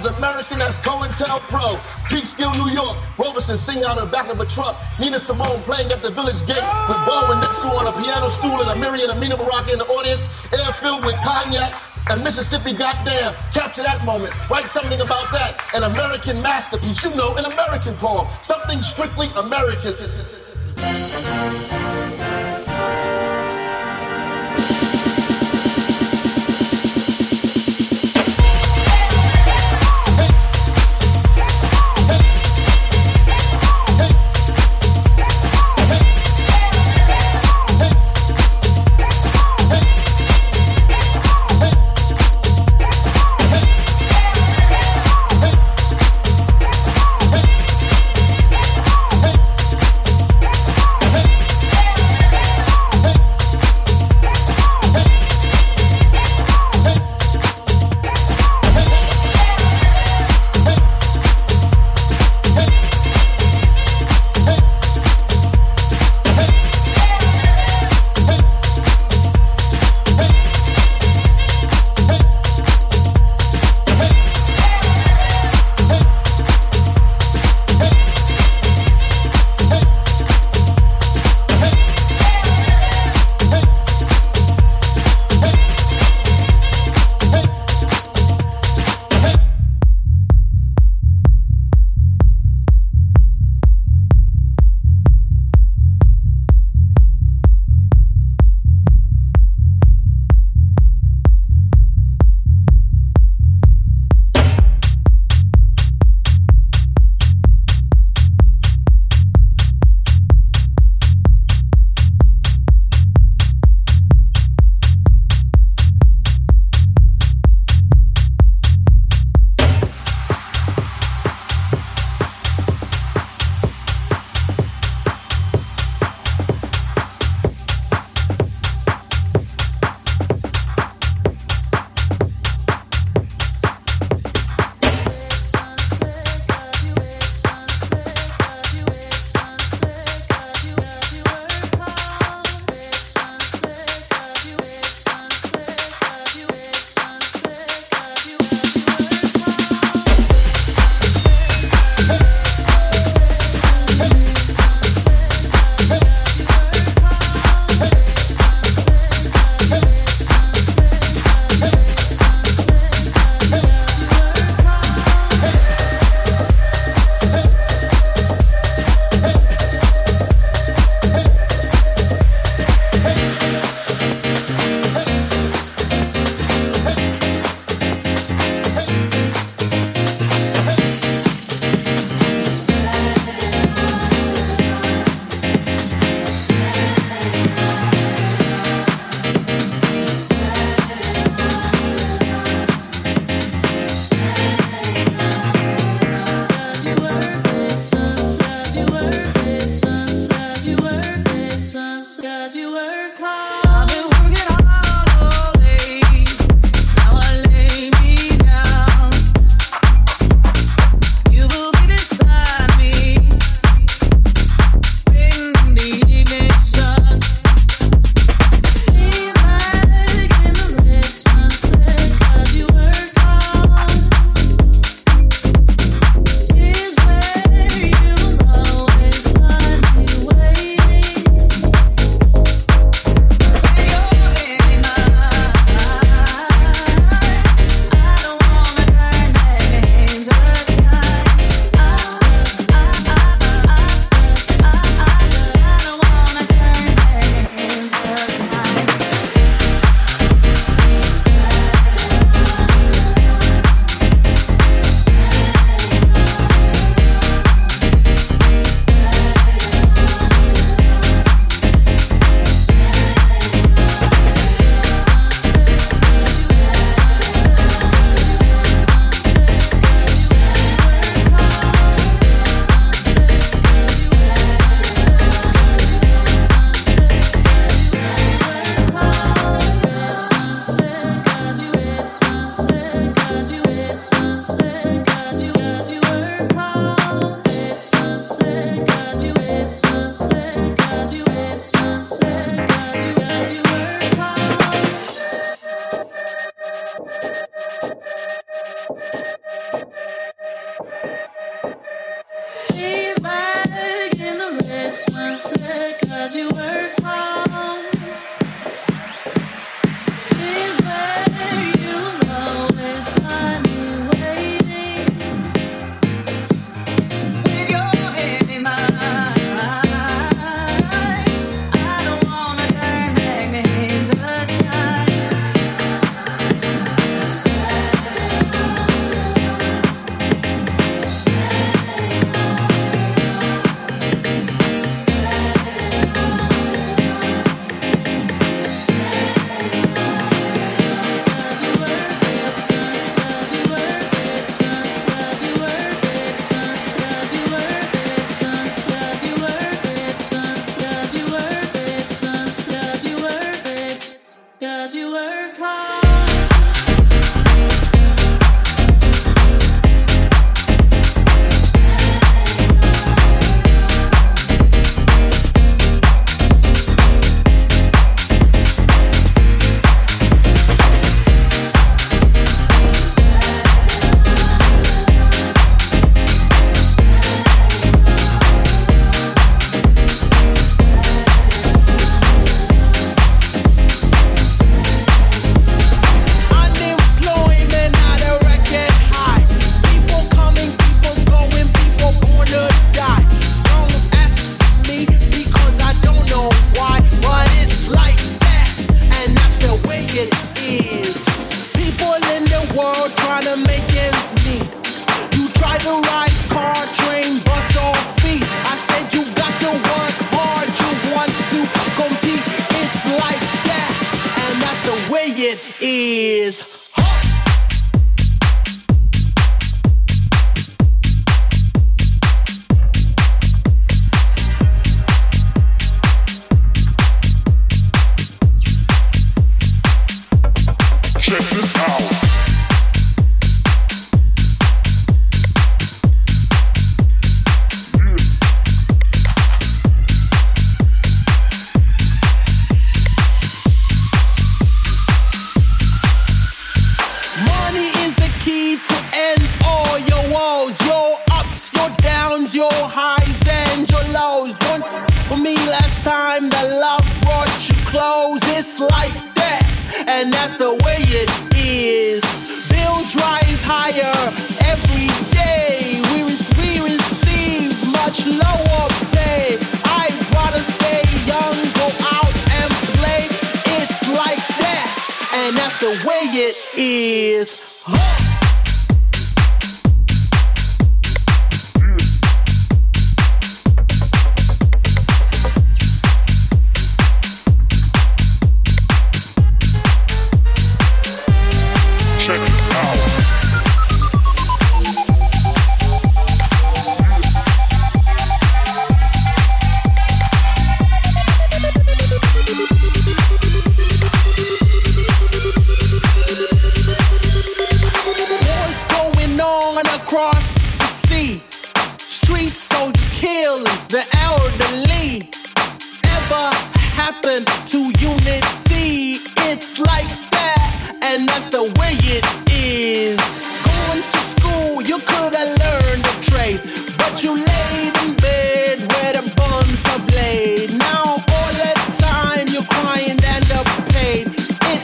as American as COINTELPRO. Peekskill, New York. Robeson singing out of the back of a truck. Nina Simone playing at the village gate with Bowen next to her on a piano stool and Amiri and Amina Baraka in the audience. Air filled with cognac and Mississippi, goddamn, capture that moment. Write something about that. An American masterpiece. You know, an American poem. Something strictly American.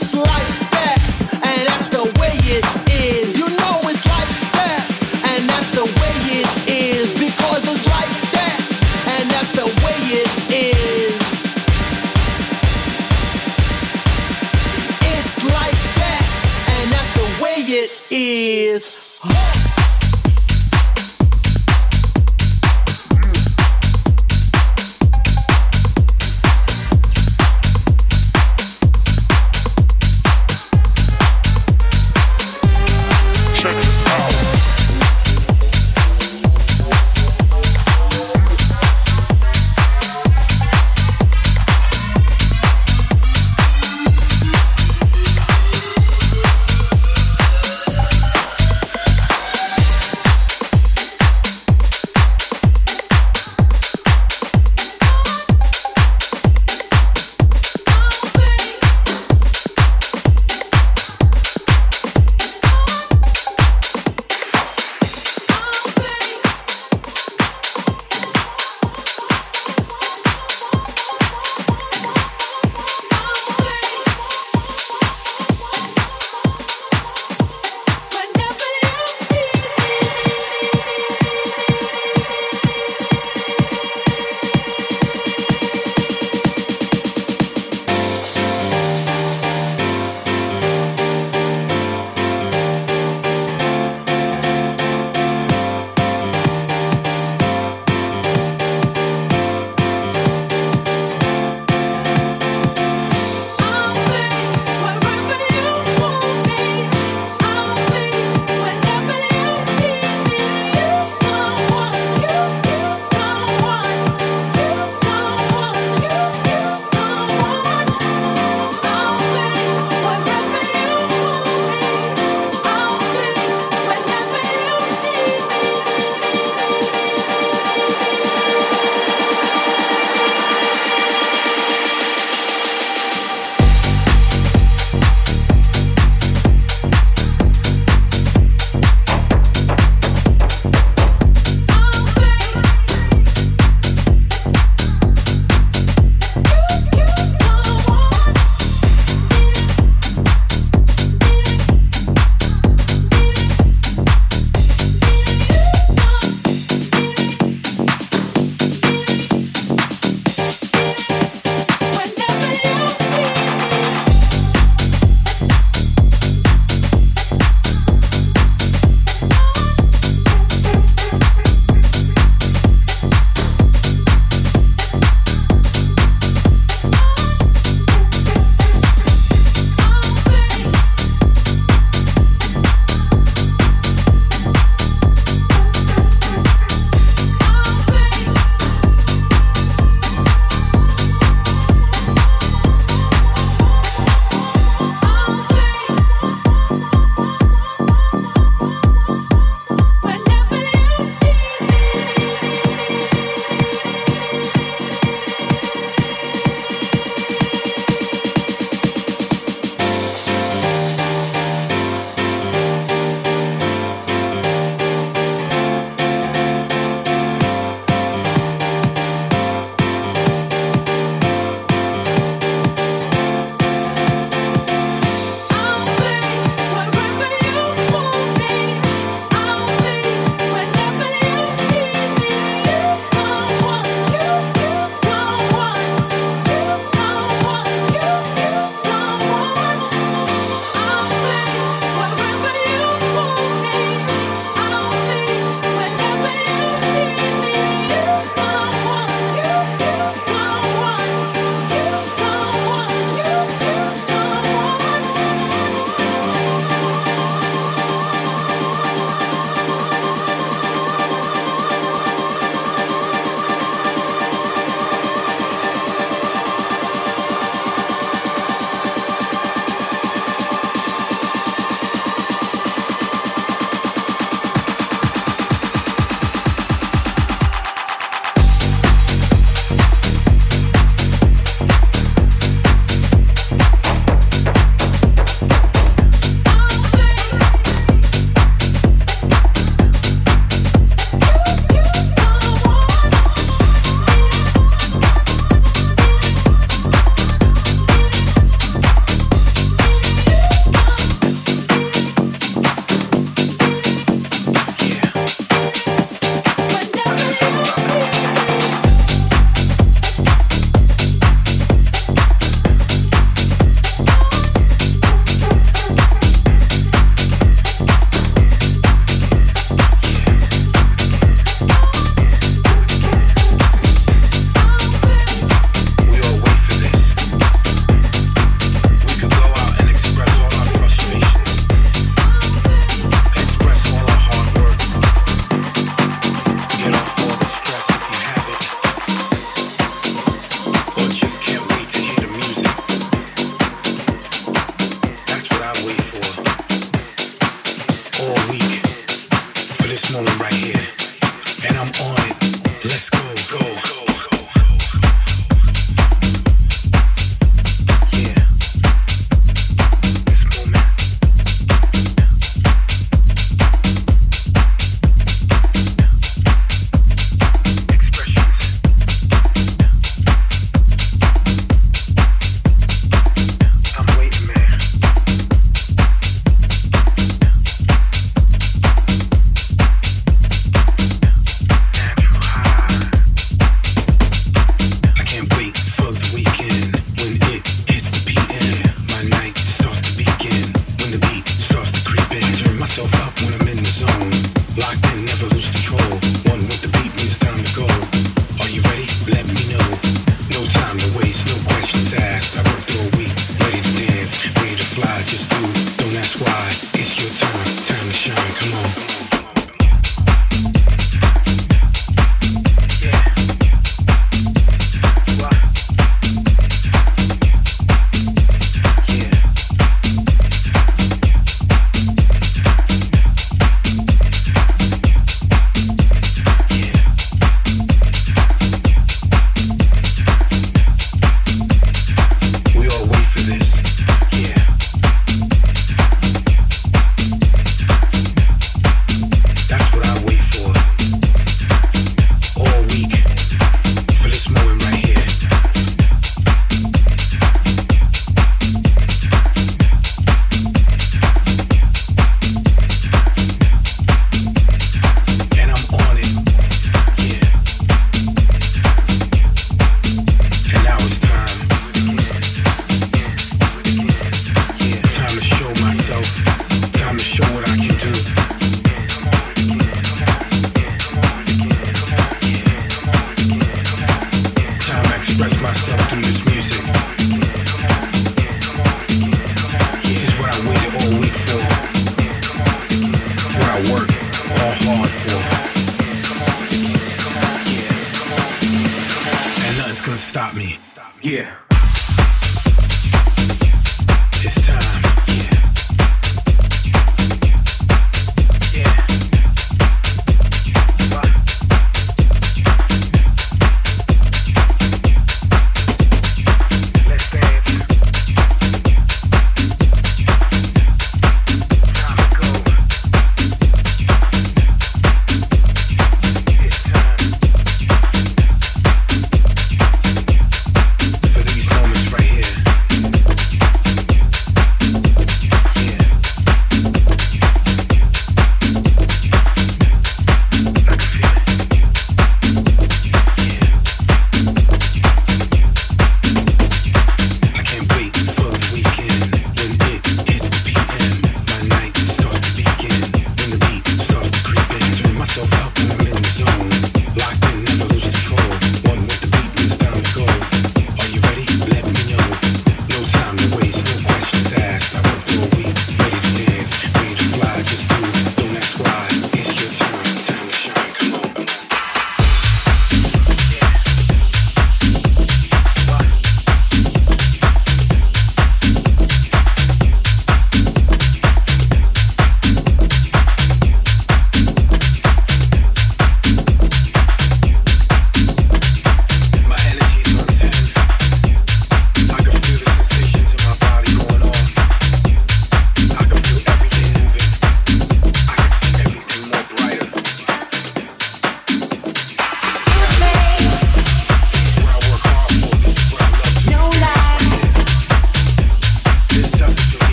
The way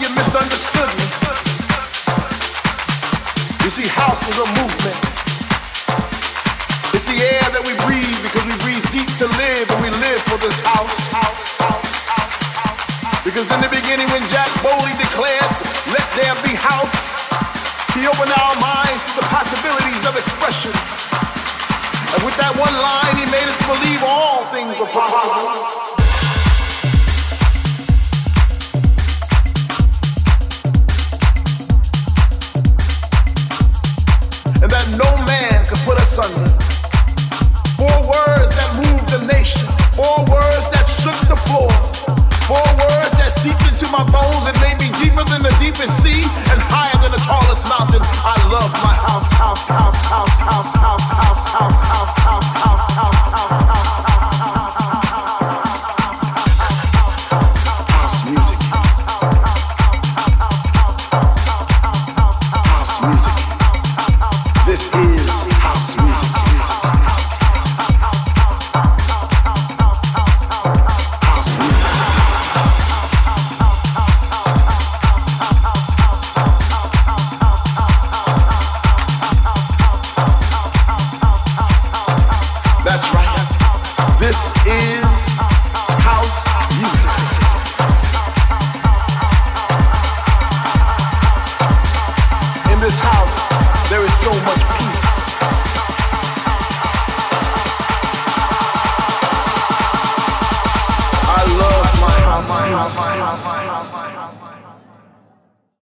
you misunderstood